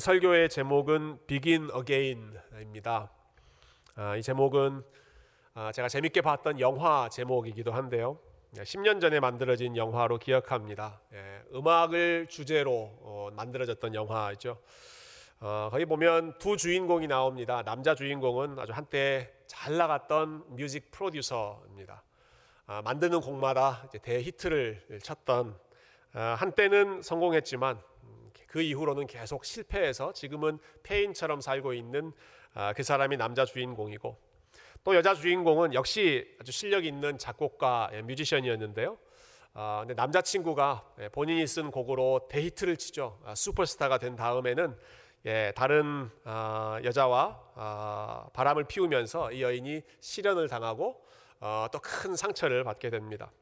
설교의 제목은 Begin Again입니다. 아, 이 제목은 아, 제가 재밌게 봤던 영화 제목이기도 한데요. 10년 전에 만들어진 영화로 기억합니다. 예, 음악을 주제로 어, 만들어졌던 영화죠. 어, 거기 보면 두 주인공이 나옵니다. 남자 주인공은 아주 한때 잘 나갔던 뮤직 프로듀서입니다. 아, 만드는 곡마다 대히트를 쳤던 아, 한때는 성공했지만 그 이후로는 계속 실패해서 지금은 폐인처럼 살고 있는 아, 그 사람이 남자 주인공이고 또 여자 주인공은 역시 아주 실력 있는 작곡가 예, 뮤지션이었는데요. 아, 근데 남자친구가 예, 본인이 쓴 곡으로 데이트를 치죠. 아, 슈퍼스타가 된 다음에는 예, 다른 여자와 바람을 피우면서 이 여인이 실연을 당하고 어, 또 큰 상처를 받게 됩니다.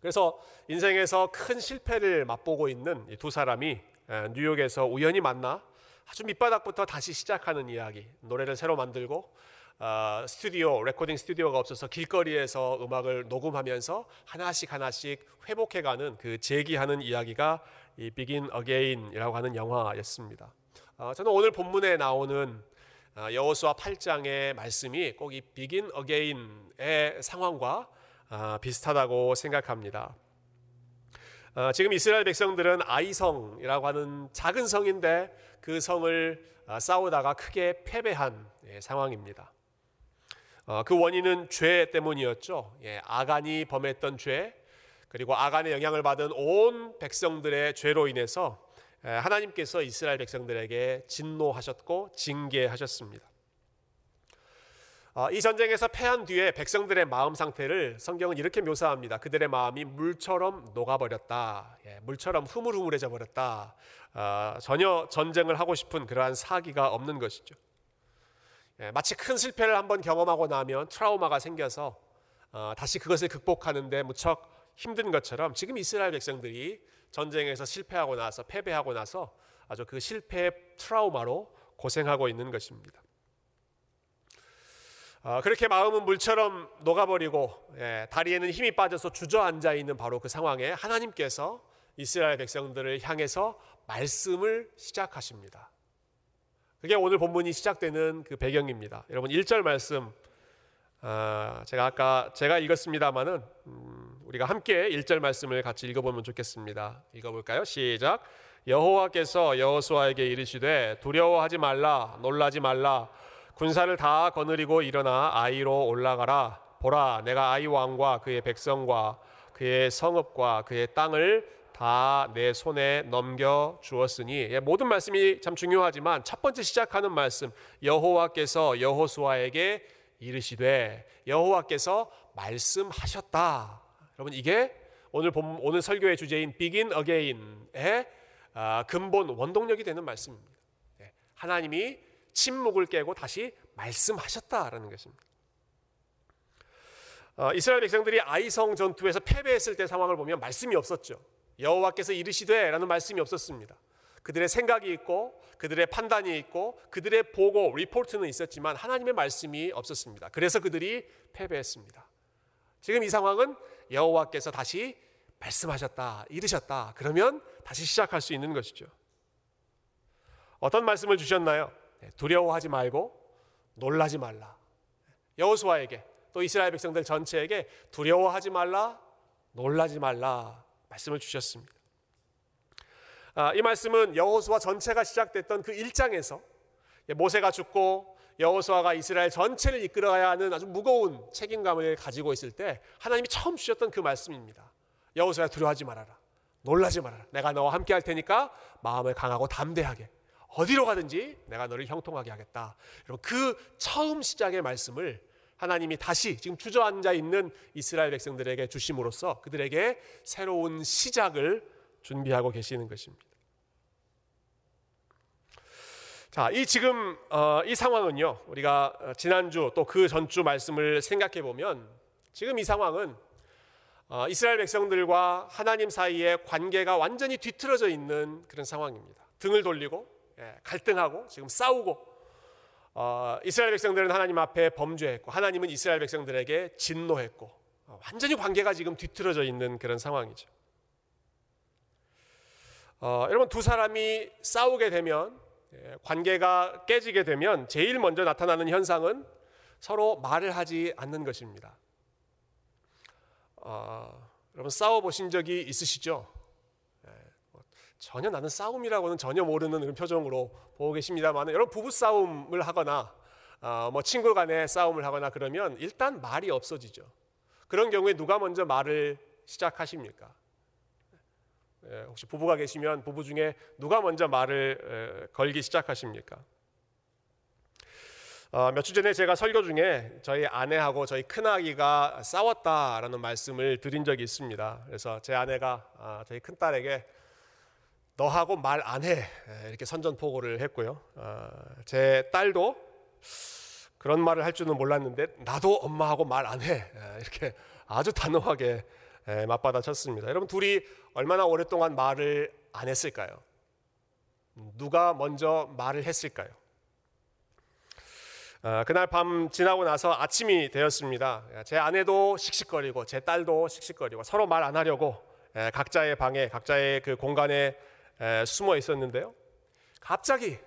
그래서 인생에서 큰 실패를 맛보고 있는 두 사람이 뉴욕에서 우연히 만나 아주 밑바닥부터 다시 시작하는 이야기. 노래를 새로 만들고 어, 스튜디오, 레코딩 스튜디오가 없어서 길거리에서 음악을 녹음하면서 하나씩 하나씩 회복해가는 그 재기하는 이야기가 이 Begin Again이라고 하는 영화였습니다. 어, 저는 오늘 본문에 나오는 어, 여호수아 8장의 말씀이 꼭이 Begin Again의 상황과 어, 비슷하다고 생각합니다. 어, 지금 이스라엘 백성들은 아이성이라고 하는 작은 성인데 그 성을 어, 싸우다가 크게 패배한 예, 상황입니다. 어, 그 원인은 죄 때문이었죠. 예, 아간이 범했던 죄, 그리고 아간의 영향을 받은 온 백성들의 죄로 인해서 예, 하나님께서 이스라엘 백성들에게 진노하셨고 징계하셨습니다. 어, 이 전쟁에서 패한 뒤에 백성들의 마음 상태를 성경은 이렇게 묘사합니다. 그들의 마음이 물처럼 녹아버렸다. 예, 물처럼 흐물흐물해져 버렸다. 어, 전혀 전쟁을 하고 싶은 그러한 사기가 없는 것이죠. 예, 마치 큰 실패를 한번 경험하고 나면 트라우마가 생겨서 어, 다시 그것을 극복하는데 무척 힘든 것처럼 지금 이스라엘 백성들이 전쟁에서 실패하고 나서 패배하고 나서 아주 그 실패의 트라우마로 고생하고 있는 것입니다. 어, 그렇게 마음은 물처럼 녹아버리고 예, 다리에는 힘이 빠져서 주저앉아 있는 바로 그 상황에 하나님께서 이스라엘 백성들을 향해서 말씀을 시작하십니다. 그게 오늘 본문이 시작되는 그 배경입니다. 여러분 1절 말씀 어, 제가 아까 제가 읽었습니다만은 음, 우리가 함께 1절 말씀을 같이 읽어보면 좋겠습니다. 읽어볼까요? 시작. 여호와께서 여호수아에게 이르시되 두려워하지 말라 놀라지 말라 군사를 다 거느리고 일어나 아이로 올라가라. 보라, 내가 아이 왕과 그의 백성과 그의 성읍과 그의 땅을 다 내 손에 넘겨 주었으니 예, 모든 말씀이 참 중요하지만 첫 번째 시작하는 말씀 여호와께서 여호수아에게 이르시되 여호와께서 말씀하셨다. 여러분 이게 오늘 본 오늘 설교의 주제인 Begin Again의 아, 근본 원동력이 되는 말씀입니다. 예, 하나님이 침묵을 깨고 다시 말씀하셨다라는 것입니다. 어, 이스라엘 백성들이 아이성 전투에서 패배했을 때 상황을 보면 말씀이 없었죠. 여호와께서 이르시되라는 말씀이 없었습니다. 그들의 생각이 있고 그들의 판단이 있고 그들의 보고 리포트는 있었지만 하나님의 말씀이 없었습니다. 그래서 그들이 패배했습니다. 지금 이 상황은 여호와께서 다시 말씀하셨다, 이르셨다. 그러면 다시 시작할 수 있는 것이죠. 어떤 말씀을 주셨나요? 네, 두려워하지 말고 놀라지 말라. 여호수아에게 또 이스라엘 백성들 전체에게 두려워하지 말라, 놀라지 말라 말씀을 주셨습니다. 아, 이 말씀은 여호수아 전체가 시작됐던 그 1장에서 모세가 죽고 여호수아가 이스라엘 전체를 이끌어야 하는 아주 무거운 책임감을 가지고 있을 때 하나님이 처음 주셨던 그 말씀입니다. 여호수아 두려워하지 말아라. 놀라지 말아라. 내가 너와 함께 할 테니까 마음을 강하고 담대하게 어디로 가든지 내가 너를 형통하게 하겠다. 여러분 그 처음 시작의 말씀을 하나님이 다시 지금 주저앉아 있는 이스라엘 백성들에게 주심으로써 그들에게 새로운 시작을 준비하고 계시는 것입니다. 자, 이 지금 어, 이 상황은요. 우리가 지난주 또 그 전주 말씀을 생각해 보면 지금 이 상황은 어, 이스라엘 백성들과 하나님 사이의 관계가 완전히 뒤틀어져 있는 그런 상황입니다. 등을 돌리고 예, 갈등하고 지금 싸우고 어, 이스라엘 백성들은 하나님 앞에 범죄했고 하나님은 이스라엘 백성들에게 진노했고 어, 완전히 관계가 지금 뒤틀어져 있는 그런 상황이죠. 어, 여러분 두 사람이 싸우게 되면 예, 관계가 깨지게 되면 제일 먼저 나타나는 현상은 서로 말을 하지 않는 것입니다. 어, 여러분 싸워 보신 적이 있으시죠? 전혀 나는 싸움이라고는 전혀 모르는 그런 표정으로 보고 계십니다만 여러분 부부 싸움을 하거나 어, 뭐 친구 간에 싸움을 하거나 그러면 일단 말이 없어지죠. 그런 경우에 누가 먼저 말을 시작하십니까? 예, 혹시 부부가 계시면 부부 중에 누가 먼저 말을 걸기 시작하십니까? 어, 며칠 전에 제가 설교 중에 저희 아내하고 저희 큰아기가 싸웠다라는 말씀을 드린 적이 있습니다. 그래서 제 아내가 아, 저희 큰딸에게 너하고 말 안 해. 이렇게 선전포고를 했고요. 어, 제 딸도 그런 말을 할 줄은 몰랐는데 나도 엄마하고 말 안 해. 이렇게 아주 단호하게 맞받아쳤습니다. 여러분 둘이 얼마나 오랫동안 말을 안 했을까요? 누가 먼저 말을 했을까요? 어, 그날 밤 지나고 나서 아침이 되었습니다. 제 아내도 씩씩거리고 제 딸도 씩씩거리고 서로 말 안 하려고 각자의 방에 각자의 그 공간에 숨어 있었는데요. 갑자기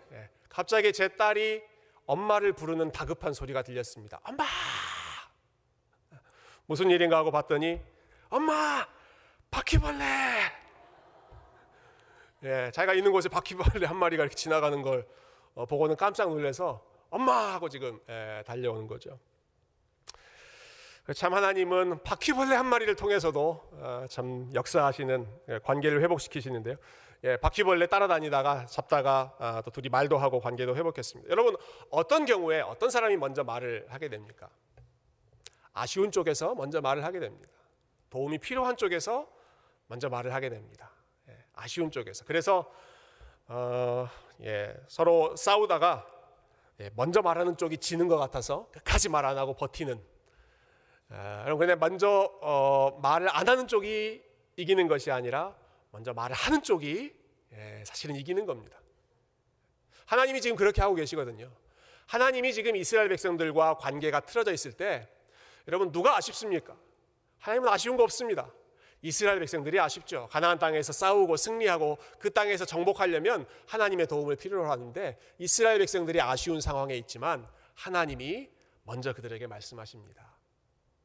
갑자기 제 딸이 엄마를 부르는 다급한 소리가 들렸습니다. 엄마! 무슨 일인가 하고 봤더니 엄마! 바퀴벌레! 예, 자기가 있는 곳에 바퀴벌레 한 마리가 이렇게 지나가는 걸 어, 보고는 깜짝 놀라서 엄마 하고 지금 예, 달려오는 거죠. 참 하나님은 바퀴벌레 한 마리를 통해서도 어, 참 역사하시는 예, 관계를 회복시키시는데요. 예, 바퀴벌레 따라다니다가 잡다가 아, 또 둘이 말도 하고 관계도 회복했습니다. 여러분 어떤 경우에 어떤 사람이 먼저 말을 하게 됩니까? 아쉬운 쪽에서 먼저 말을 하게 됩니다. 도움이 필요한 쪽에서 먼저 말을 하게 됩니다. 예, 아쉬운 쪽에서. 그래서 어, 예, 서로 싸우다가 예, 먼저 말하는 쪽이 지는 것 같아서 끝까지 말 안 하고 버티는. 여러분 근데 먼저 어, 말을 안 하는 쪽이 이기는 것이 아니라 먼저 말을 하는 쪽이 예, 사실은 이기는 겁니다. 하나님이 지금 그렇게 하고 계시거든요. 하나님이 지금 이스라엘 백성들과 관계가 틀어져 있을 때 여러분 누가 아쉽습니까? 하나님은 아쉬운 거 없습니다. 이스라엘 백성들이 아쉽죠. 가나안 땅에서 싸우고 승리하고 그 땅에서 정복하려면 하나님의 도움을 필요로 하는데 이스라엘 백성들이 아쉬운 상황에 있지만 하나님이 먼저 그들에게 말씀하십니다.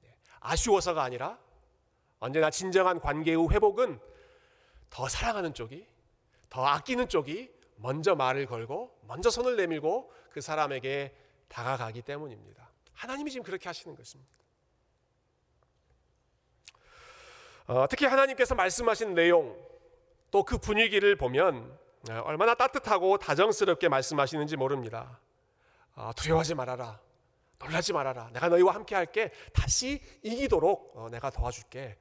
네. 아쉬워서가 아니라 언제나 진정한 관계의 회복은 더 사랑하는 쪽이 더 아끼는 쪽이 먼저 말을 걸고 먼저 손을 내밀고 그 사람에게 다가가기 때문입니다. 하나님이 지금 그렇게 하시는 것입니다. 어, 특히 하나님께서 말씀하신 내용 또 그 분위기를 보면 어, 얼마나 따뜻하고 다정스럽게 말씀하시는지 모릅니다. 어, 두려워하지 말아라. 놀라지 말아라. 내가 너희와 함께 할게. 다시 이기도록 어, 내가 도와줄게.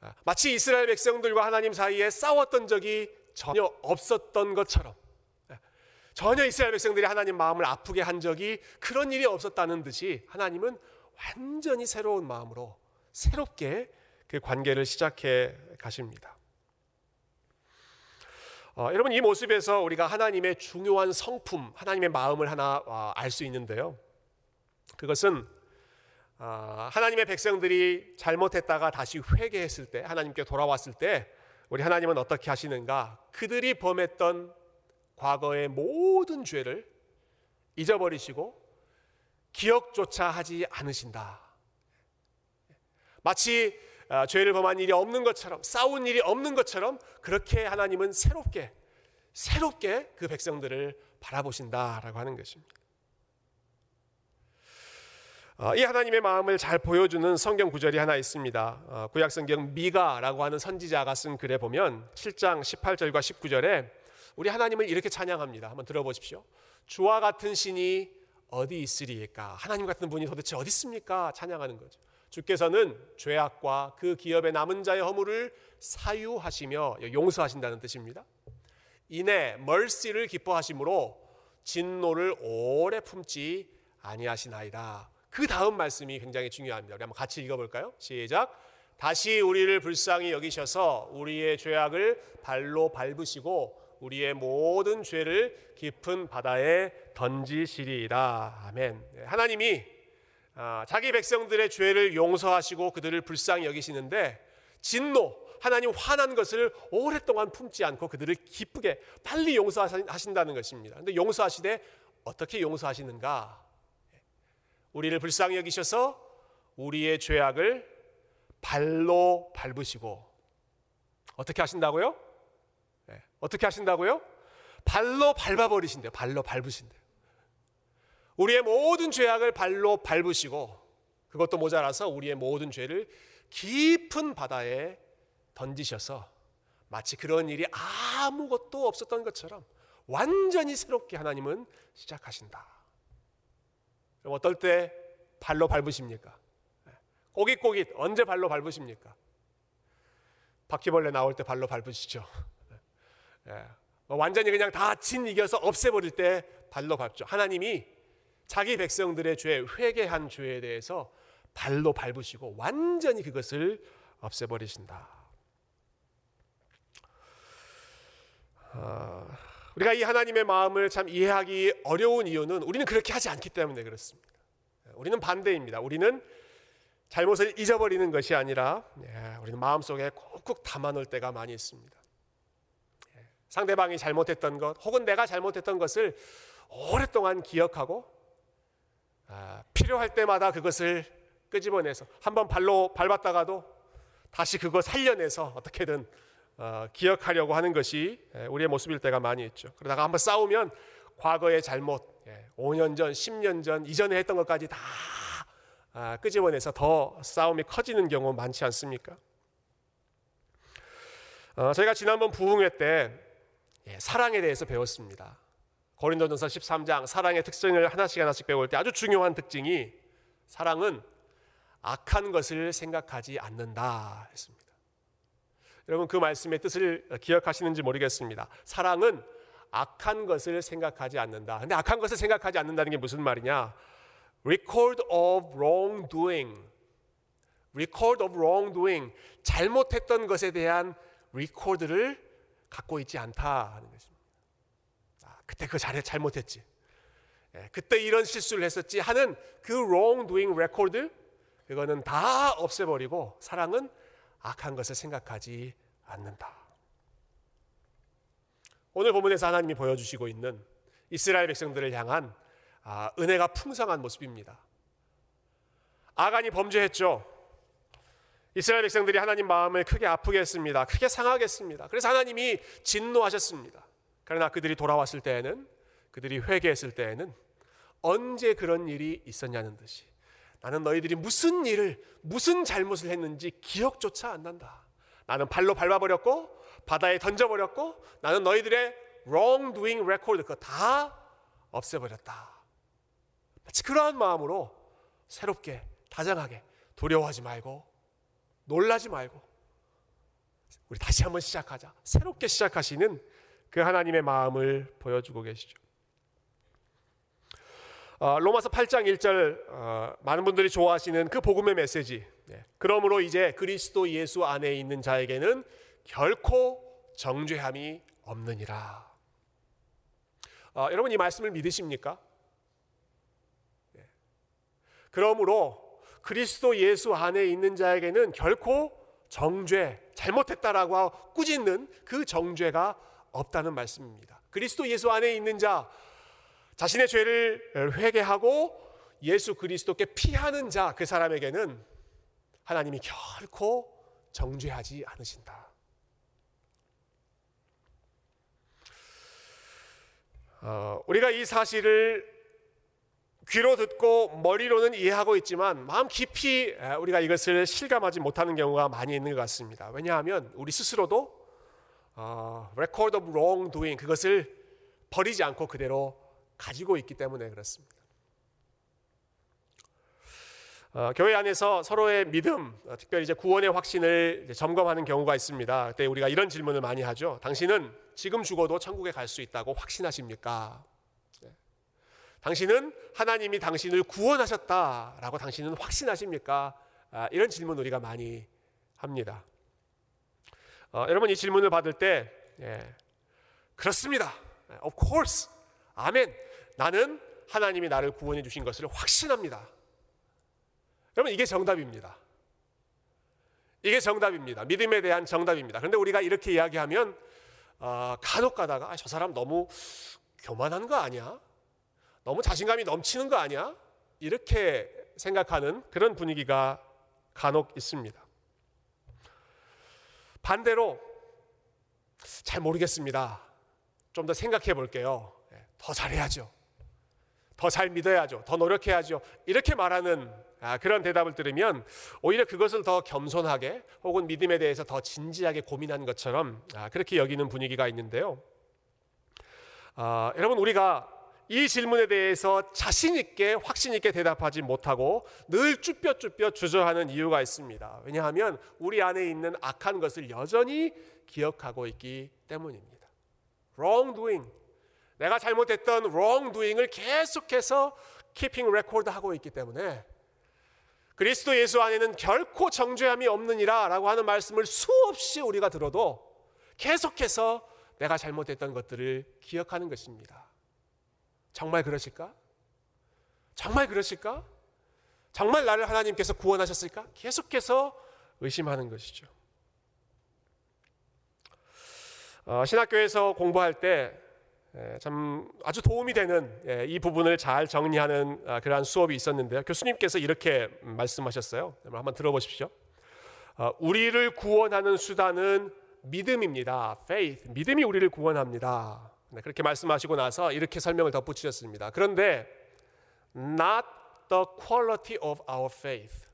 어, 마치 이스라엘 백성들과 하나님 사이에 싸웠던 적이 전혀 없었던 것처럼 예, 전혀 이스라엘 백성들이 하나님 마음을 아프게 한 적이 그런 일이 없었다는 듯이 하나님은 완전히 새로운 마음으로 새롭게 그 관계를 시작해 가십니다. 어, 여러분 이 모습에서 우리가 하나님의 중요한 성품, 하나님의 마음을 하나 어, 알수 있는데요. 그것은 어, 하나님의 백성들이 잘못했다가 다시 회개했을 때, 하나님께 돌아왔을 때, 우리 하나님은 어떻게 하시는가? 그들이 범했던 과거의 모든 죄를 잊어버리시고 기억조차 하지 않으신다. 마치 아, 죄를 범한 일이 없는 것처럼 싸운 일이 없는 것처럼 그렇게 하나님은 새롭게 새롭게 그 백성들을 바라보신다라고 하는 것입니다. 아, 이 하나님의 마음을 잘 보여주는 성경 구절이 하나 있습니다. 아, 구약 성경 미가라고 하는 선지자가 쓴 글에 보면 7장 18절과 19절에 우리 하나님을 이렇게 찬양합니다. 한번 들어보십시오. 주와 같은 신이 어디 있으리까? 하나님 같은 분이 도대체 어디 있습니까? 찬양하는 거죠. 주께서는 죄악과 그 기업의 남은 자의 허물을 사유하시며 용서하신다는 뜻입니다. 이내 멀시를 기뻐하심으로 진노를 오래 품지 아니하시나이다. 그 다음 말씀이 굉장히 중요합니다. 우리 한번 같이 읽어볼까요? 시작. 다시 우리를 불쌍히 여기셔서 우리의 죄악을 발로 밟으시고 우리의 모든 죄를 깊은 바다에 던지시리이다. 아멘. 네, 하나님이 아, 자기 백성들의 죄를 용서하시고 그들을 불쌍히 여기시는데 진노 하나님 화난 것을 오랫동안 품지 않고 그들을 기쁘게 빨리 용서하신다는 것입니다. 근데 용서하시되 어떻게 용서하시는가? 우리를 불쌍히 여기셔서 우리의 죄악을 발로 밟으시고 어떻게 하신다고요? 네. 어떻게 하신다고요? 발로 밟아버리신대요. 발로 밟으신대요. 우리의 모든 죄악을 발로 밟으시고 그것도 모자라서 우리의 모든 죄를 깊은 바다에 던지셔서 마치 그런 일이 아무것도 없었던 것처럼 완전히 새롭게 하나님은 시작하신다. 그럼 어떨 때 발로 밟으십니까? 꼬깃꼬깃 언제 발로 밟으십니까? 바퀴벌레 나올 때 발로 밟으시죠. 예. 뭐 완전히 그냥 다 진 이겨서 없애버릴 때 발로 밟죠. 하나님이 자기 백성들의 죄, 회개한 죄에 대해서 발로 밟으시고 완전히 그것을 없애버리신다. 어, 우리가 이 하나님의 마음을 참 이해하기 어려운 이유는 우리는 그렇게 하지 않기 때문에 그렇습니다. 우리는 반대입니다. 우리는 잘못을 잊어버리는 것이 아니라 예, 우리는 마음속에 꾹꾹 담아놓을 때가 많이 있습니다. 예, 상대방이 잘못했던 것 혹은 내가 잘못했던 것을 오랫동안 기억하고 아, 필요할 때마다 그것을 끄집어내서 한번 발로 밟았다가도 다시 그거 살려내서 어떻게든 어, 기억하려고 하는 것이 예, 우리의 모습일 때가 많이 있죠. 그러다가 한번 싸우면 과거의 잘못, 5년 전, 10년 전 이전에 했던 것까지 다 아, 끄집어내서 더 싸움이 커지는 경우 많지 않습니까? 어, 저희가 지난번 부흥회 때 예, 사랑에 대해서 배웠습니다. 고린도전서 13장 사랑의 특징을 하나씩 하나씩 배울 때 아주 중요한 특징이 사랑은 악한 것을 생각하지 않는다 했습니다. 여러분 그 말씀의 뜻을 기억하시는지 모르겠습니다. 사랑은 악한 것을 생각하지 않는다. 근데 악한 것을 생각하지 않는다는 게 무슨 말이냐? record of wrongdoing. record of wrongdoing. 잘못했던 것에 대한 record를 갖고 있지 않다 하는 것입니다. 아, 그때 그 잘해 잘못했지. 예, 그때 이런 실수를 했었지 하는 그 wrongdoing record 그거는 다 없애버리고 사랑은 악한 것을 생각하지 않는다. 오늘 본문에서 하나님이 보여주시고 있는 이스라엘 백성들을 향한 아, 은혜가 풍성한 모습입니다. 아간이 범죄했죠. 이스라엘 백성들이 하나님 마음을 크게 아프게 했습니다. 크게 상하게 했습니다. 그래서 하나님이 진노하셨습니다. 그러나 그들이 돌아왔을 때에는 그들이 회개했을 때에는 언제 그런 일이 있었냐는 듯이 나는 너희들이 무슨 일을 무슨 잘못을 했는지 기억조차 안 난다. 나는 발로 밟아버렸고 바다에 던져버렸고 나는 너희들의 wrongdoing record 그거 다 없애버렸다. 마치 그러한 마음으로 새롭게 다정하게 두려워하지 말고 놀라지 말고 우리 다시 한번 시작하자. 새롭게 시작하시는 그 하나님의 마음을 보여주고 계시죠. 어, 로마서 8장 1절 어, 많은 분들이 좋아하시는 그 복음의 메시지. 네. 그러므로 이제 그리스도 예수 안에 있는 자에게는 결코 정죄함이 없느니라. 어, 여러분 이 말씀을 믿으십니까? 그러므로 그리스도 예수 안에 있는 자에게는 결코 정죄, 잘못했다라고 꾸짖는 그 정죄가 없다는 말씀입니다. 그리스도 예수 안에 있는 자, 자신의 죄를 회개하고 예수 그리스도께 피하는 자, 그 사람에게는 하나님이 결코 정죄하지 않으신다. 어, 우리가 이 사실을 귀로 듣고 머리로는 이해하고 있지만 마음 깊이 우리가 이것을 실감하지 못하는 경우가 많이 있는 것 같습니다. 왜냐하면 우리 스스로도 어, record of wrongdoing 그것을 버리지 않고 그대로 가지고 있기 때문에 그렇습니다. 어, 교회 안에서 서로의 믿음, 어, 특별히 이제 구원의 확신을 점검하는 경우가 있습니다. 그때 우리가 이런 질문을 많이 하죠. 당신은 지금 죽어도 천국에 갈 수 있다고 확신하십니까? 당신은 하나님이 당신을 구원하셨다라고 당신은 확신하십니까? 아, 이런 질문 우리가 많이 합니다. 어, 여러분 이 질문을 받을 때 예, 그렇습니다. Of course. 아멘. 나는 하나님이 나를 구원해 주신 것을 확신합니다. 여러분 이게 정답입니다. 이게 정답입니다. 믿음에 대한 정답입니다. 그런데 우리가 이렇게 이야기하면 어, 간혹 가다가 아, 저 사람 너무 교만한 거 아니야? 너무 자신감이 넘치는 거 아니야? 이렇게 생각하는 그런 분위기가 간혹 있습니다. 반대로 잘 모르겠습니다. 좀 더 생각해 볼게요. 예, 더 잘해야죠. 더 잘 믿어야죠. 더 노력해야죠. 이렇게 말하는 아, 그런 대답을 들으면 오히려 그것을 더 겸손하게 혹은 믿음에 대해서 더 진지하게 고민한 것처럼 아, 그렇게 여기는 분위기가 있는데요. 아, 여러분 우리가 이 질문에 대해서 자신 있게 확신 있게 대답하지 못하고 늘 쭈뼛쭈뼛 주저하는 이유가 있습니다. 왜냐하면 우리 안에 있는 악한 것을 여전히 기억하고 있기 때문입니다. wrongdoing 내가 잘못했던 wrongdoing을 계속해서 keeping record 하고 있기 때문에 그리스도 예수 안에는 결코 정죄함이 없느니라 라고 하는 말씀을 수없이 우리가 들어도 계속해서 내가 잘못했던 것들을 기억하는 것입니다. 정말 그러실까? 정말 그러실까? 정말 나를 하나님께서 구원하셨을까? 계속해서 의심하는 것이죠. 어, 신학교에서 공부할 때 예, 참 아주 도움이 되는 예, 이 부분을 잘 정리하는 아, 그러한 수업이 있었는데요. 교수님께서 이렇게 말씀하셨어요. 한번 들어보십시오. 어, 우리를 구원하는 수단은 믿음입니다. faith. 믿음이 우리를 구원합니다. 네, 그렇게 말씀하시고 나서 이렇게 설명을 덧붙이셨습니다. 그런데 not the quality of our faith.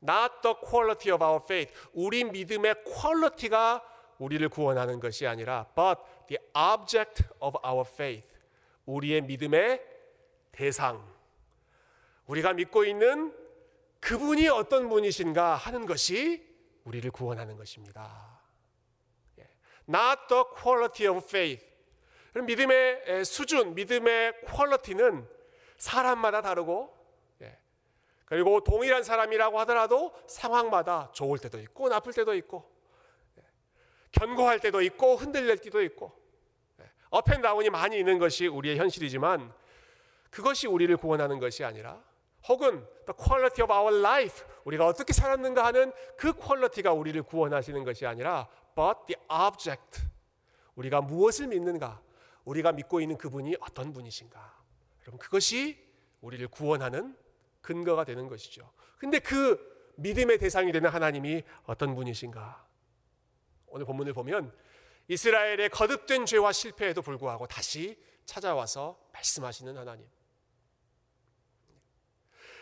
not the quality of our faith. 우리 믿음의 quality가 우리를 구원하는 것이 아니라 but the object of our faith. 우리의 믿음의 대상. 우리가 믿고 있는 그분이 어떤 분이신가 하는 것이 우리를 구원하는 것입니다. Not the quality of faith. 믿음의 수준, 믿음의 quality는 사람마다 다르고 그리고 동일한 사람이라고 하더라도 상황마다 좋을 때도 있고 나쁠 때도 있고 견고할 때도 있고 흔들릴 때도 있고 up and down이 많이 있는 것이 우리의 현실이지만 그것이 우리를 구원하는 것이 아니라 혹은 the quality of our life 우리가 어떻게 살았는가 하는 그 quality가 우리를 구원하시는 것이 아니라 but the object 우리가 무엇을 믿는가 우리가 믿고 있는 그분이 어떤 분이신가 여러분 그것이 우리를 구원하는 근거가 되는 것이죠. 근데 그 믿음의 대상이 되는 하나님이 어떤 분이신가? 오늘 본문을 보면 이스라엘의 거듭된 죄와 실패에도 불구하고 다시 찾아와서 말씀하시는 하나님.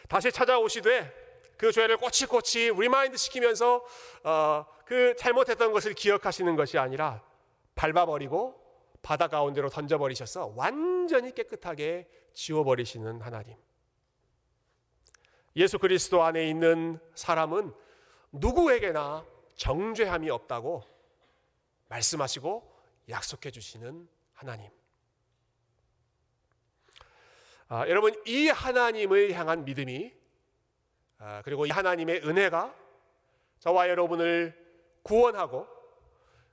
다시 찾아오시되 그 죄를 꼬치꼬치 remind 시키면서 어, 그 잘못했던 것을 기억하시는 것이 아니라 밟아버리고 바다 가운데로 던져버리셔서 완전히 깨끗하게 지워버리시는 하나님. 예수 그리스도 안에 있는 사람은 누구에게나 정죄함이 없다고 말씀하시고 약속해 주시는 하나님. 아, 여러분 이 하나님을 향한 믿음이 아, 그리고 이 하나님의 은혜가 저와 여러분을 구원하고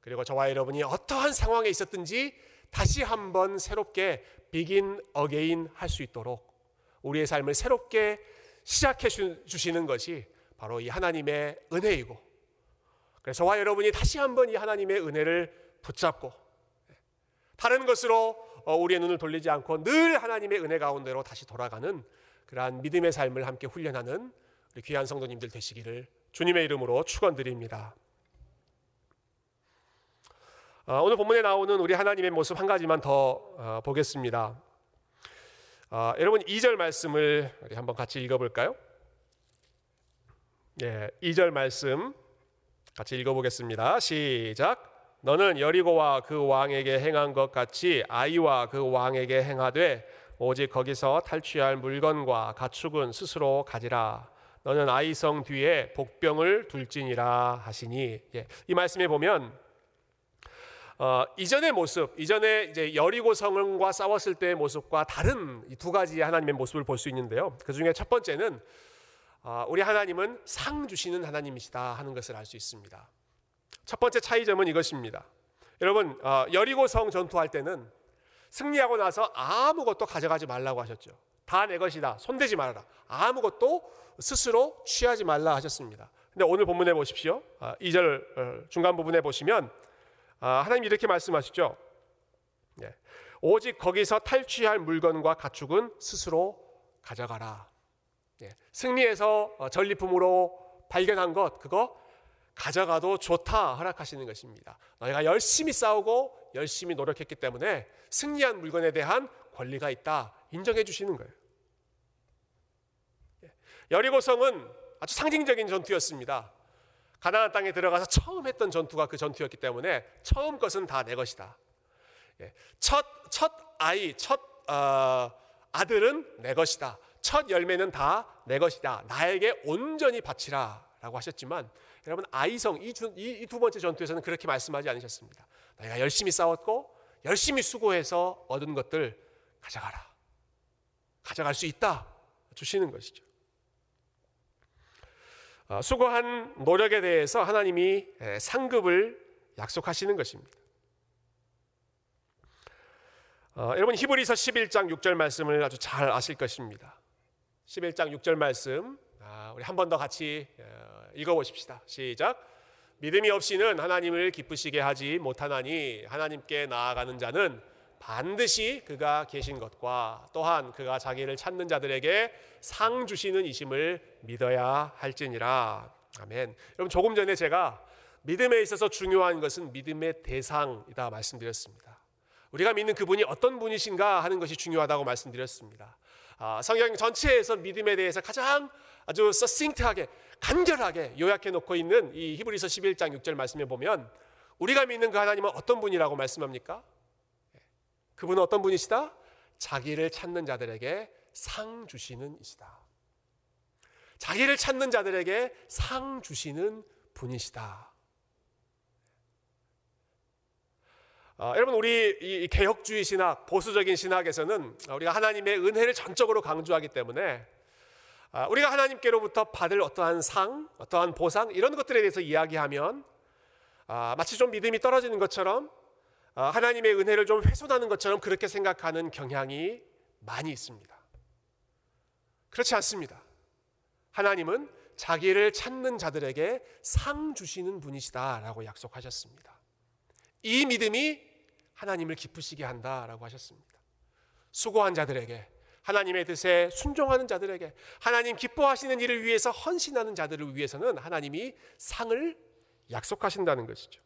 그리고 저와 여러분이 어떠한 상황에 있었든지 다시 한번 새롭게 begin again 할 수 있도록 우리의 삶을 새롭게 시작해 주시는 것이 바로 이 하나님의 은혜이고 그래서 저와 여러분이 다시 한번 이 하나님의 은혜를 붙잡고 다른 것으로 어, 우리의 눈을 돌리지 않고 늘 하나님의 은혜 가운데로 다시 돌아가는 그러한 믿음의 삶을 함께 훈련하는 우리 귀한 성도님들 되시기를 주님의 이름으로 축원드립니다. 어, 오늘 본문에 나오는 우리 하나님의 모습 한 가지만 더 어, 보겠습니다. 여러분 2절 말씀을 우리 한번 같이 읽어볼까요? 예, 2절 말씀 같이 읽어보겠습니다. 시작. 너는 여리고와 그 왕에게 행한 것 같이 아이와 그 왕에게 행하되 오직 거기서 탈취할 물건과 가축은 스스로 가지라. 너는 아이성 뒤에 복병을 둘지니라 하시니 예, 이 말씀에 보면 어, 이전의 모습, 이전에 이제 여리고 성과 싸웠을 때의 모습과 다른 두 가지 하나님의 모습을 볼 수 있는데요. 그 중에 첫 번째는 아, 우리 하나님은 상 주시는 하나님이시다 하는 것을 알 수 있습니다. 첫 번째 차이점은 이것입니다. 여러분 아, 여리고성 전투할 때는 승리하고 나서 아무것도 가져가지 말라고 하셨죠. 다 내 것이다. 손대지 말아라. 아무것도 스스로 취하지 말라 하셨습니다. 근데 오늘 본문에 보십시오. 2절 어, 중간 부분에 보시면 아, 하나님 이렇게 말씀하시죠. 예. 오직 거기서 탈취할 물건과 가축은 스스로 가져가라. 예. 승리해서 어, 전리품으로 발견한 것 그거 가져가도 좋다 허락하시는 것입니다. 너희가 열심히 싸우고 열심히 노력했기 때문에 승리한 물건에 대한 권리가 있다 인정해 주시는 거예요. 예. 여리고성은 아주 상징적인 전투였습니다. 가나안 땅에 들어가서 처음 했던 전투가 그 전투였기 때문에 처음 것은 다 내 것이다. 예. 첫, 첫 아이, 첫 어, 아들은 내 것이다. 첫 열매는 다 내 것이다. 나에게 온전히 바치라. 라고 하셨지만 여러분 아이성 이두 번째 전투에서는 그렇게 말씀하지 않으셨습니다. 내가 열심히 싸웠고 열심히 수고해서 얻은 것들 가져가라. 가져갈 수 있다. 주시는 것이죠. 어, 수고한 노력에 대해서 하나님이 상급을 약속하시는 것입니다. 어, 여러분 히브리서 11장 6절 말씀을 아주 잘 아실 것입니다. 11장 6절 말씀 아, 우리 한 번 더 같이 어, 읽어보십시다. 시작. 믿음이 없이는 하나님을 기쁘시게 하지 못하나니 하나님께 나아가는 자는 반드시 그가 계신 것과 또한 그가 자기를 찾는 자들에게 상 주시는 이심을 믿어야 할지니라. 아멘. 여러분 조금 전에 제가 믿음에 있어서 중요한 것은 믿음의 대상이다 말씀드렸습니다. 우리가 믿는 그분이 어떤 분이신가 하는 것이 중요하다고 말씀드렸습니다. 아, 성경 전체에서 믿음에 대해서 가장 아주 서싱트하게 간결하게 요약해 놓고 있는 이 히브리서 11장 6절 말씀에 보면 우리가 믿는 그 하나님은 어떤 분이라고 말씀합니까? 그분은 어떤 분이시다? 자기를 찾는 자들에게 상 주시는 이시다. 자기를 찾는 자들에게 상 주시는 분이시다. 어, 여러분 우리 이 개혁주의 신학, 보수적인 신학에서는 우리가 하나님의 은혜를 전적으로 강조하기 때문에 아, 우리가 하나님께로부터 받을 어떠한 상, 어떠한 보상 이런 것들에 대해서 이야기하면 아, 마치 좀 믿음이 떨어지는 것처럼 아, 하나님의 은혜를 좀 훼손하는 것처럼 그렇게 생각하는 경향이 많이 있습니다. 그렇지 않습니다. 하나님은 자기를 찾는 자들에게 상 주시는 분이시다라고 약속하셨습니다. 이 믿음이 하나님을 기쁘시게 한다라고 하셨습니다. 수고한 자들에게 하나님의 뜻에 순종하는 자들에게 하나님 기뻐하시는 일을 위해서 헌신하는 자들을 위해서는 하나님이 상을 약속하신다는 것이죠.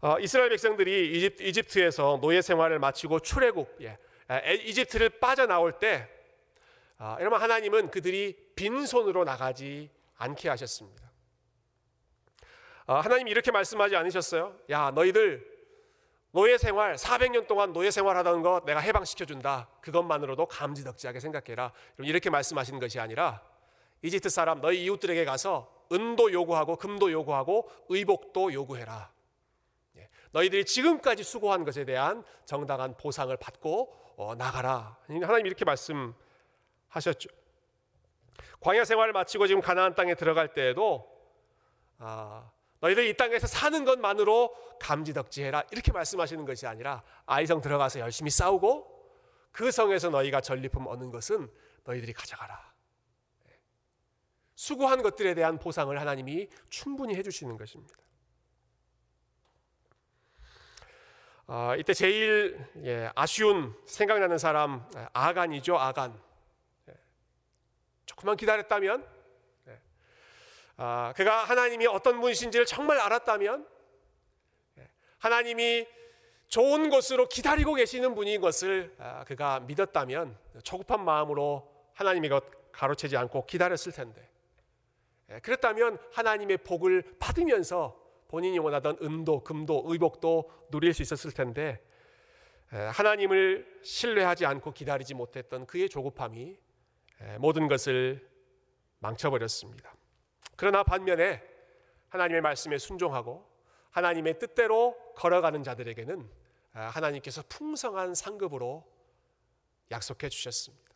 어, 이스라엘 백성들이 이집트, 에서 노예 생활을 마치고 출애굽, 예, 이집트를 빠져나올 때, 어, 여러분 하나님은 그들이 빈손으로 나가지 않게 하셨습니다. 어, 하나님 이렇게 말씀하지 않으셨어요? 야 너희들 노예 생활 400년 동안 노예 생활하던 거 내가 해방시켜 준다. 그것만으로도 감지덕지하게 생각해라. 이렇게 말씀하시는 것이 아니라 이집트 사람 너희 이웃들에게 가서 은도 요구하고 금도 요구하고 의복도 요구해라. 너희들이 지금까지 수고한 것에 대한 정당한 보상을 받고 어, 나가라. 하나님 이렇게 말씀하셨죠. 광야 생활을 마치고 지금 가나안 땅에 들어갈 때에도 아, 너희들 이 땅에서 사는 것만으로 감지덕지해라 이렇게 말씀하시는 것이 아니라 아이성 들어가서 열심히 싸우고 그 성에서 너희가 전리품 얻는 것은 너희들이 가져가라. 수고한 것들에 대한 보상을 하나님이 충분히 해주시는 것입니다. 어, 이때 제일 예, 아쉬운 생각나는 사람 아간이죠 아간. 예. 조금만 기다렸다면, 예. 아, 그가 하나님이 어떤 분이신지를 정말 알았다면, 예. 하나님이 좋은 것으로 기다리고 계시는 분인 것을 아, 그가 믿었다면 조급한 마음으로 하나님이 것 가로채지 않고 기다렸을 텐데. 예. 그랬다면 하나님의 복을 받으면서 본인이 원하던 은도, 금도, 의복도 누릴 수 있었을 텐데 하나님을 신뢰하지 않고 기다리지 못했던 그의 조급함이 모든 것을 망쳐버렸습니다. 그러나 반면에 하나님의 말씀에 순종하고 하나님의 뜻대로 걸어가는 자들에게는 하나님께서 풍성한 상급으로 약속해 주셨습니다.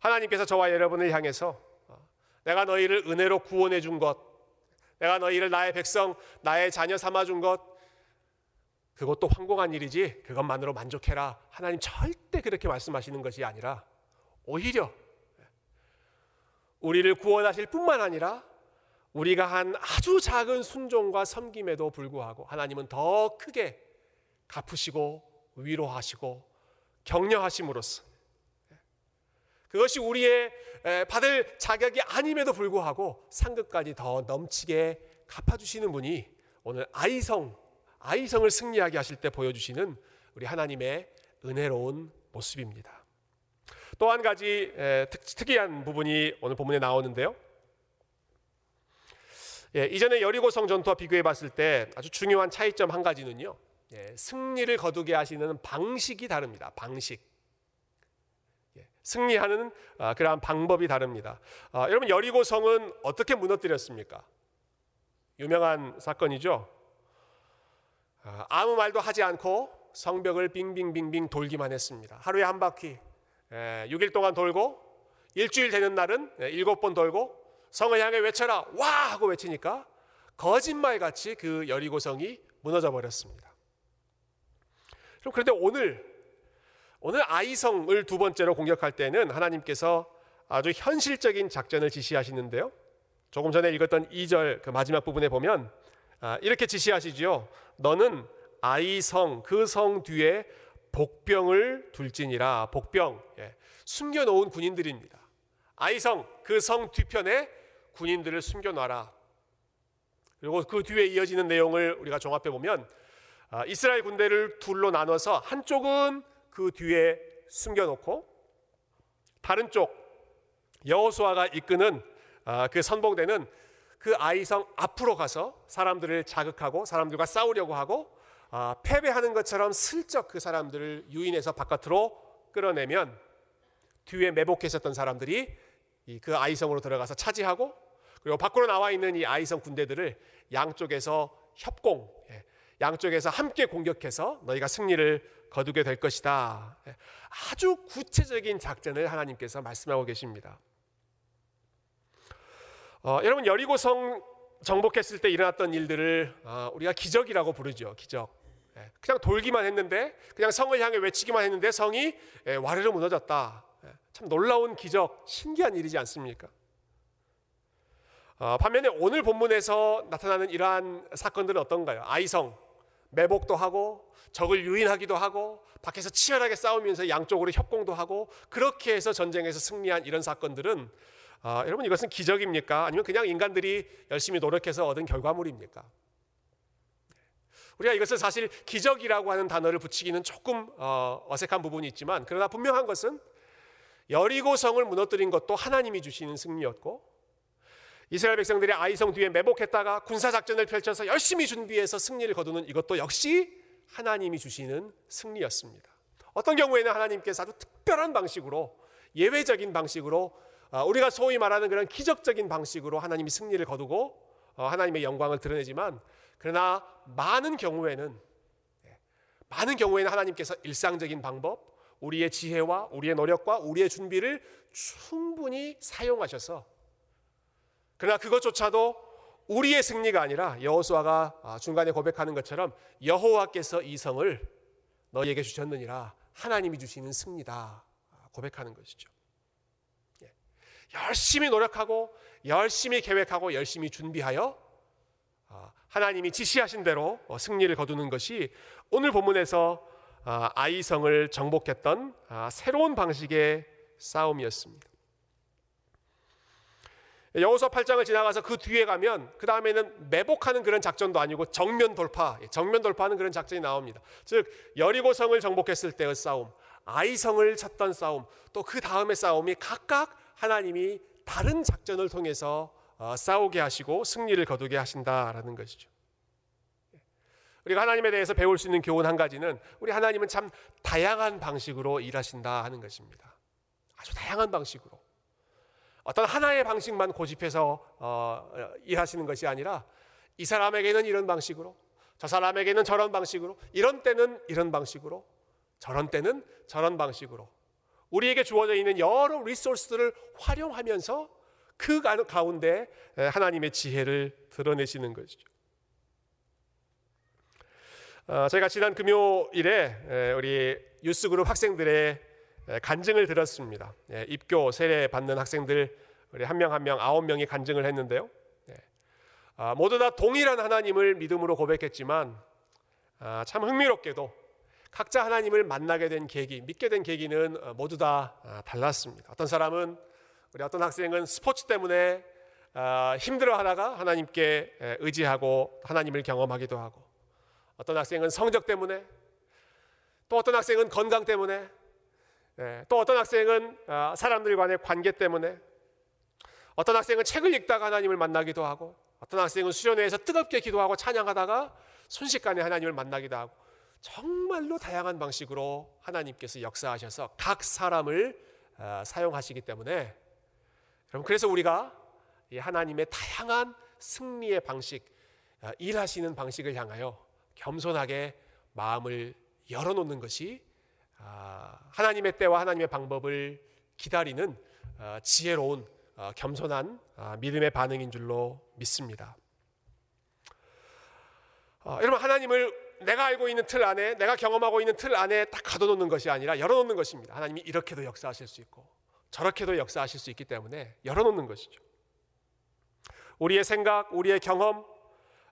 하나님께서 저와 여러분을 향해서 어, 내가 너희를 은혜로 구원해 준 것, 내가 너희를 나의 백성, 나의 자녀 삼아 준 것, 그것도 황공한 일이지 그것만으로 만족해라. 하나님 절대 그렇게 말씀하시는 것이 아니라 오히려 우리를 구원하실 뿐만 아니라 우리가 한 아주 작은 순종과 섬김에도 불구하고 하나님은 더 크게 갚으시고 위로하시고 격려하심으로써 그것이 우리의 받을 자격이 아님에도 불구하고 상급까지 더 넘치게 갚아주시는 분이 오늘 아이성, 아이성을 승리하게 하실 때 보여주시는 우리 하나님의 은혜로운 모습입니다. 또 한 가지 특이한 부분이 오늘 본문에 나오는데요. 예, 이전에 여리고 성 전투와 비교해 봤을 때 아주 중요한 차이점 한 가지는요. 예, 승리를 거두게 하시는 방식이 다릅니다. 방식. 예, 승리하는 아, 그러한 방법이 다릅니다. 아, 여러분 여리고 성은 어떻게 무너뜨렸습니까? 유명한 사건이죠. 아, 아무 말도 하지 않고 성벽을 빙빙빙빙 돌기만 했습니다. 하루에 한 바퀴, 예, 6일 동안 돌고 일주일 되는 날은 예, 일곱 번 돌고 성을 향해 외쳐라 와 하고 외치니까 거짓말같이 그 여리고성이 무너져 버렸습니다. 그런데 오늘 오늘 아이성을 두 번째로 공격할 때는 하나님께서 아주 현실적인 작전을 지시하시는데요. 조금 전에 읽었던 2절 그 마지막 부분에 보면 아, 이렇게 지시하시지요. 너는 아이성 그 성 뒤에 복병을 둘지니라 복병 예, 숨겨놓은 군인들입니다. 아이성 그 성 뒤편에 군인들을 숨겨놔라. 그리고 그 뒤에 이어지는 내용을 우리가 종합해 보면 아, 이스라엘 군대를 둘로 나눠서 한쪽은 그 뒤에 숨겨놓고 다른 쪽 여호수아가 이끄는 아, 그 선봉대는 그 아이성 앞으로 가서 사람들을 자극하고 사람들과 싸우려고 하고 아, 패배하는 것처럼 슬쩍 그 사람들을 유인해서 바깥으로 끌어내면 뒤에 매복해 있었던 사람들이 그 아이성으로 들어가서 차지하고 그리고 밖으로 나와 있는 이 아이성 군대들을 양쪽에서 협공, 예, 양쪽에서 함께 공격해서 너희가 승리를 거두게 될 것이다. 예, 아주 구체적인 작전을 하나님께서 말씀하고 계십니다. 어, 여러분 여리고성 정복했을 때 일어났던 일들을 어, 우리가 기적이라고 부르죠. 기적. 예, 그냥 돌기만 했는데, 그냥 성을 향해 외치기만 했는데 성이 와르르 무너졌다. 참 놀라운 기적, 신기한 일이지 않습니까? 어, 반면에 오늘 본문에서 나타나는 이러한 사건들은 어떤가요? 아이성, 매복도 하고 적을 유인하기도 하고 밖에서 치열하게 싸우면서 양쪽으로 협공도 하고 그렇게 해서 전쟁에서 승리한 이런 사건들은 어, 여러분 이것은 기적입니까? 아니면 그냥 인간들이 열심히 노력해서 얻은 결과물입니까? 우리가 이것을 사실 기적이라고 하는 단어를 붙이기는 조금 어, 어색한 부분이 있지만 그러나 분명한 것은 여리고성을 무너뜨린 것도 하나님이 주시는 승리였고 이스라엘 백성들이 아이성 뒤에 매복했다가 군사 작전을 펼쳐서 열심히 준비해서 승리를 거두는 이것도 역시 하나님이 주시는 승리였습니다. 어떤 경우에는 하나님께서 아주 특별한 방식으로 예외적인 방식으로 아, 우리가 소위 말하는 그런 기적적인 방식으로 하나님이 승리를 거두고 어, 하나님의 영광을 드러내지만 그러나 많은 경우에는 예, 많은 경우에는 하나님께서 일상적인 방법, 우리의 지혜와 우리의 노력과 우리의 준비를 충분히 사용하셔서 그러나 그것조차도 우리의 승리가 아니라 여호수아가 아, 중간에 고백하는 것처럼 여호와께서 이 성을 너희에게 주셨느니라 하나님이 주시는 승리다 아, 고백하는 것이죠. 예. 열심히 노력하고 열심히 계획하고 열심히 준비하여 아, 하나님이 지시하신 대로 어, 승리를 거두는 것이 오늘 본문에서 아이성을 정복했던 새로운 방식의 싸움이었습니다. 여호수아 8장을 지나가서 그 뒤에 가면 그 다음에는 매복하는 그런 작전도 아니고 정면 돌파, 예, 정면 돌파하는 그런 작전이 나옵니다. 즉 여리고성을 정복했을 때의 싸움, 아이성을 쳤던 싸움, 또 그 다음의 싸움이 각각 하나님이 다른 작전을 통해서 어, 싸우게 하시고 승리를 거두게 하신다라는 것이죠. 예. 우리가 하나님에 대해서 배울 수 있는 교훈 한 가지는 우리 하나님은 참 다양한 방식으로 일하신다 하는 것입니다. 아주 다양한 방식으로. 어떤 하나의 방식만 고집해서 어, 일하시는 것이 아니라 이 사람에게는 이런 방식으로 저 사람에게는 저런 방식으로 이런 때는 이런 방식으로 저런 때는 저런 방식으로 우리에게 주어져 있는 여러 리소스들을 활용하면서 그 가운데 하나님의 지혜를 드러내시는 것이죠. 어, 저희가 지난 금요일에 우리 유스그룹 학생들의 간증을 들었습니다. 입교 세례 받는 학생들 우리 한 명 한 명 아홉 명이 간증을 했는데요. 네. 아, 모두 다 동일한 하나님을 믿음으로 고백했지만 아, 참 흥미롭게도 각자 하나님을 만나게 된 계기, 믿게 된 계기는 어, 모두 다 아, 달랐습니다. 어떤 사람은 우리 어떤 학생은 스포츠 때문에 아, 힘들어하다가 하나님께 의지하고 하나님을 경험하기도 하고 어떤 학생은 성적 때문에 또 어떤 학생은 건강 때문에 예, 또 어떤 학생은 아, 사람들 간의 관계 때문에 어떤 학생은 책을 읽다가 하나님을 만나기도 하고 어떤 학생은 수련회에서 뜨겁게 기도하고 찬양하다가 순식간에 하나님을 만나기도 하고 정말로 다양한 방식으로 하나님께서 역사하셔서 각 사람을 아, 사용하시기 때문에 여러분 그래서 우리가 하나님의 다양한 승리의 방식, 아, 일하시는 방식을 향하여 겸손하게 마음을 열어놓는 것이 아, 하나님의 때와 하나님의 방법을 기다리는 아, 지혜로운 겸손한 믿음의 반응인 줄로 믿습니다. 여러분 하나님을 내가 알고 있는 틀 안에 내가 경험하고 있는 틀 안에 딱 가둬놓는 것이 아니라 열어놓는 것입니다. 하나님이 이렇게도 역사하실 수 있고 저렇게도 역사하실 수 있기 때문에 열어놓는 것이죠. 우리의 생각, 우리의 경험,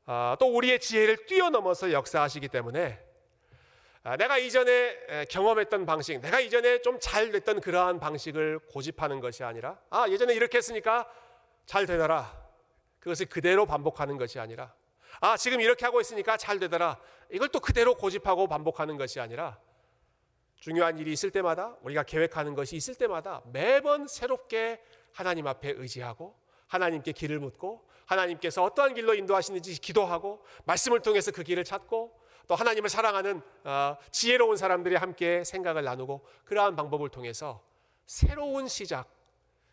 아, 또 우리의 지혜를 뛰어넘어서 역사하시기 때문에 아, 내가 이전에 경험했던 방식, 내가 이전에 좀 잘 됐던 그러한 방식을 고집하는 것이 아니라 아 예전에 이렇게 했으니까 잘 되더라. 그것을 그대로 반복하는 것이 아니라 아 지금 이렇게 하고 있으니까 잘 되더라. 이걸 또 그대로 고집하고 반복하는 것이 아니라 중요한 일이 있을 때마다 우리가 계획하는 것이 있을 때마다 매번 새롭게 하나님 앞에 의지하고 하나님께 길을 묻고 하나님께서 어떠한 길로 인도하시는지 기도하고 말씀을 통해서 그 길을 찾고 또 하나님을 사랑하는 어, 지혜로운 사람들이 함께 생각을 나누고 그러한 방법을 통해서 새로운 시작,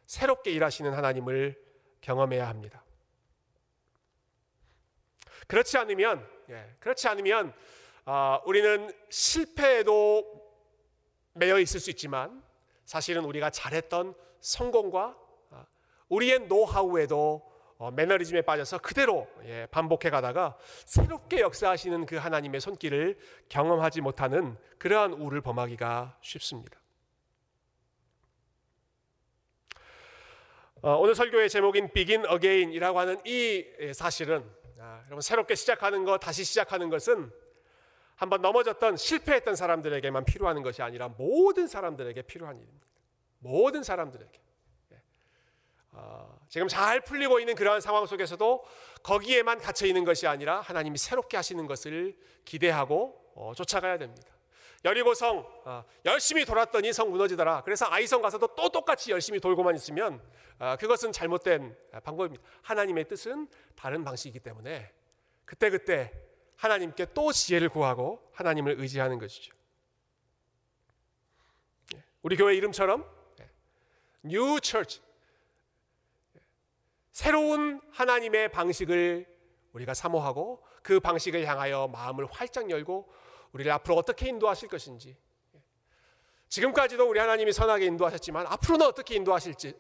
새롭게 일하시는 하나님을 경험해야 합니다. 그렇지 않으면, 예, 그렇지 않으면 어, 우리는 실패에도 매여 있을 수 있지만 사실은 우리가 잘했던 성공과 우리의 노하우에도 어, 매너리즘에 빠져서 그대로 예, 반복해 가다가 새롭게 역사하시는 그 하나님의 손길을 경험하지 못하는 그러한 우를 범하기가 쉽습니다. 어, 오늘 설교의 제목인 Begin Again이라고 하는 이 예, 사실은 아, 여러분 새롭게 시작하는 것, 다시 시작하는 것은 한번 넘어졌던 실패했던 사람들에게만 필요한 것이 아니라 모든 사람들에게 필요한 일입니다. 모든 사람들에게. 어, 지금 잘 풀리고 있는 그러한 상황 속에서도 거기에만 갇혀 있는 것이 아니라 하나님이 새롭게 하시는 것을 기대하고 어, 쫓아가야 됩니다. 여리고성 어, 열심히 돌았더니 성 무너지더라. 그래서 아이성 가서도 또 똑같이 열심히 돌고만 있으면 어, 그것은 잘못된 방법입니다. 하나님의 뜻은 다른 방식이기 때문에 그때 그때 하나님께 또 지혜를 구하고 하나님을 의지하는 것이죠. 예, 우리 교회 이름처럼 New Church 새로운 하나님의 방식을 우리가 사모하고 그 방식을 향하여 마음을 활짝 열고 우리를 앞으로 어떻게 인도하실 것인지 지금까지도 우리 하나님이 선하게 인도하셨지만 앞으로는 어떻게 인도하실지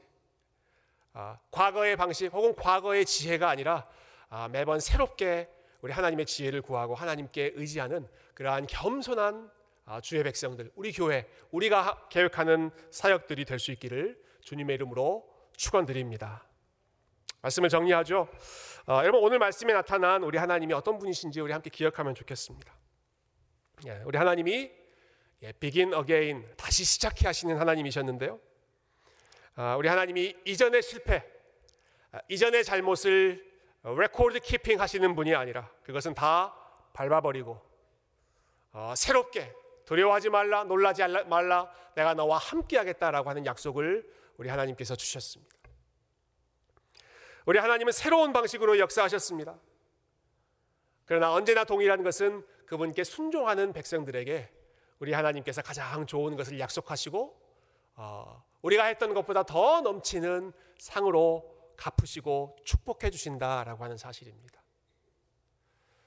아, 과거의 방식 혹은 과거의 지혜가 아니라 아, 매번 새롭게 우리 하나님의 지혜를 구하고 하나님께 의지하는 그러한 겸손한 아, 주의 백성들 우리 교회 우리가 계획하는 사역들이 될 수 있기를 주님의 이름으로 축원드립니다. 말씀을 정리하죠. 어, 여러분 오늘 말씀에 나타난 우리 하나님이 어떤 분이신지 우리 함께 기억하면 좋겠습니다. 예, 우리 하나님이 예, begin again 다시 시작해 하시는 하나님이셨는데요. 아, 우리 하나님이 이전의 실패, 아, 이전의 잘못을 record keeping 하시는 분이 아니라 그것은 다 밟아버리고 어, 새롭게 두려워하지 말라, 놀라지 말라, 내가 너와 함께하겠다라고 하는 약속을 우리 하나님께서 주셨습니다. 우리 하나님은 새로운 방식으로 역사하셨습니다. 그러나 언제나 동일한 것은 그분께 순종하는 백성들에게 우리 하나님께서 가장 좋은 것을 약속하시고 어, 우리가 했던 것보다 더 넘치는 상으로 갚으시고 축복해 주신다라고 하는 사실입니다.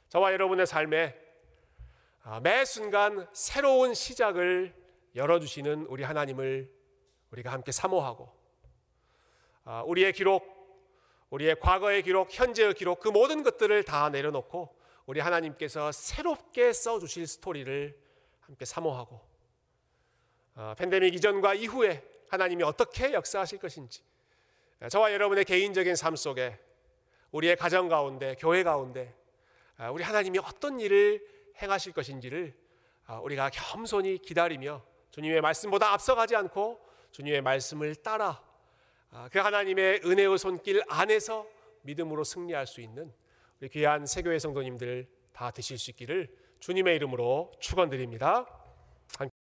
저와 여러분의 삶에 어, 매 순간 새로운 시작을 열어주시는 우리 하나님을 우리가 함께 사모하고 어, 우리의 기록 우리의 과거의 기록, 현재의 기록 그 모든 것들을 다 내려놓고 우리 하나님께서 새롭게 써 주실 스토리를 함께 사모하고 어, 팬데믹 이전과 이후에 하나님이 어떻게 역사하실 것인지 저와 여러분의 개인적인 삶 속에 우리의 가정 가운데 교회 가운데 아, 우리 하나님이 어떤 일을 행하실 것인지를 아, 우리가 겸손히 기다리며 주님의 말씀보다 앞서가지 않고 주님의 말씀을 따라 아, 그 하나님의 은혜의 손길 안에서 믿음으로 승리할 수 있는 우리 귀한 세교회 성도님들 다 되실 수 있기를 주님의 이름으로 축원드립니다.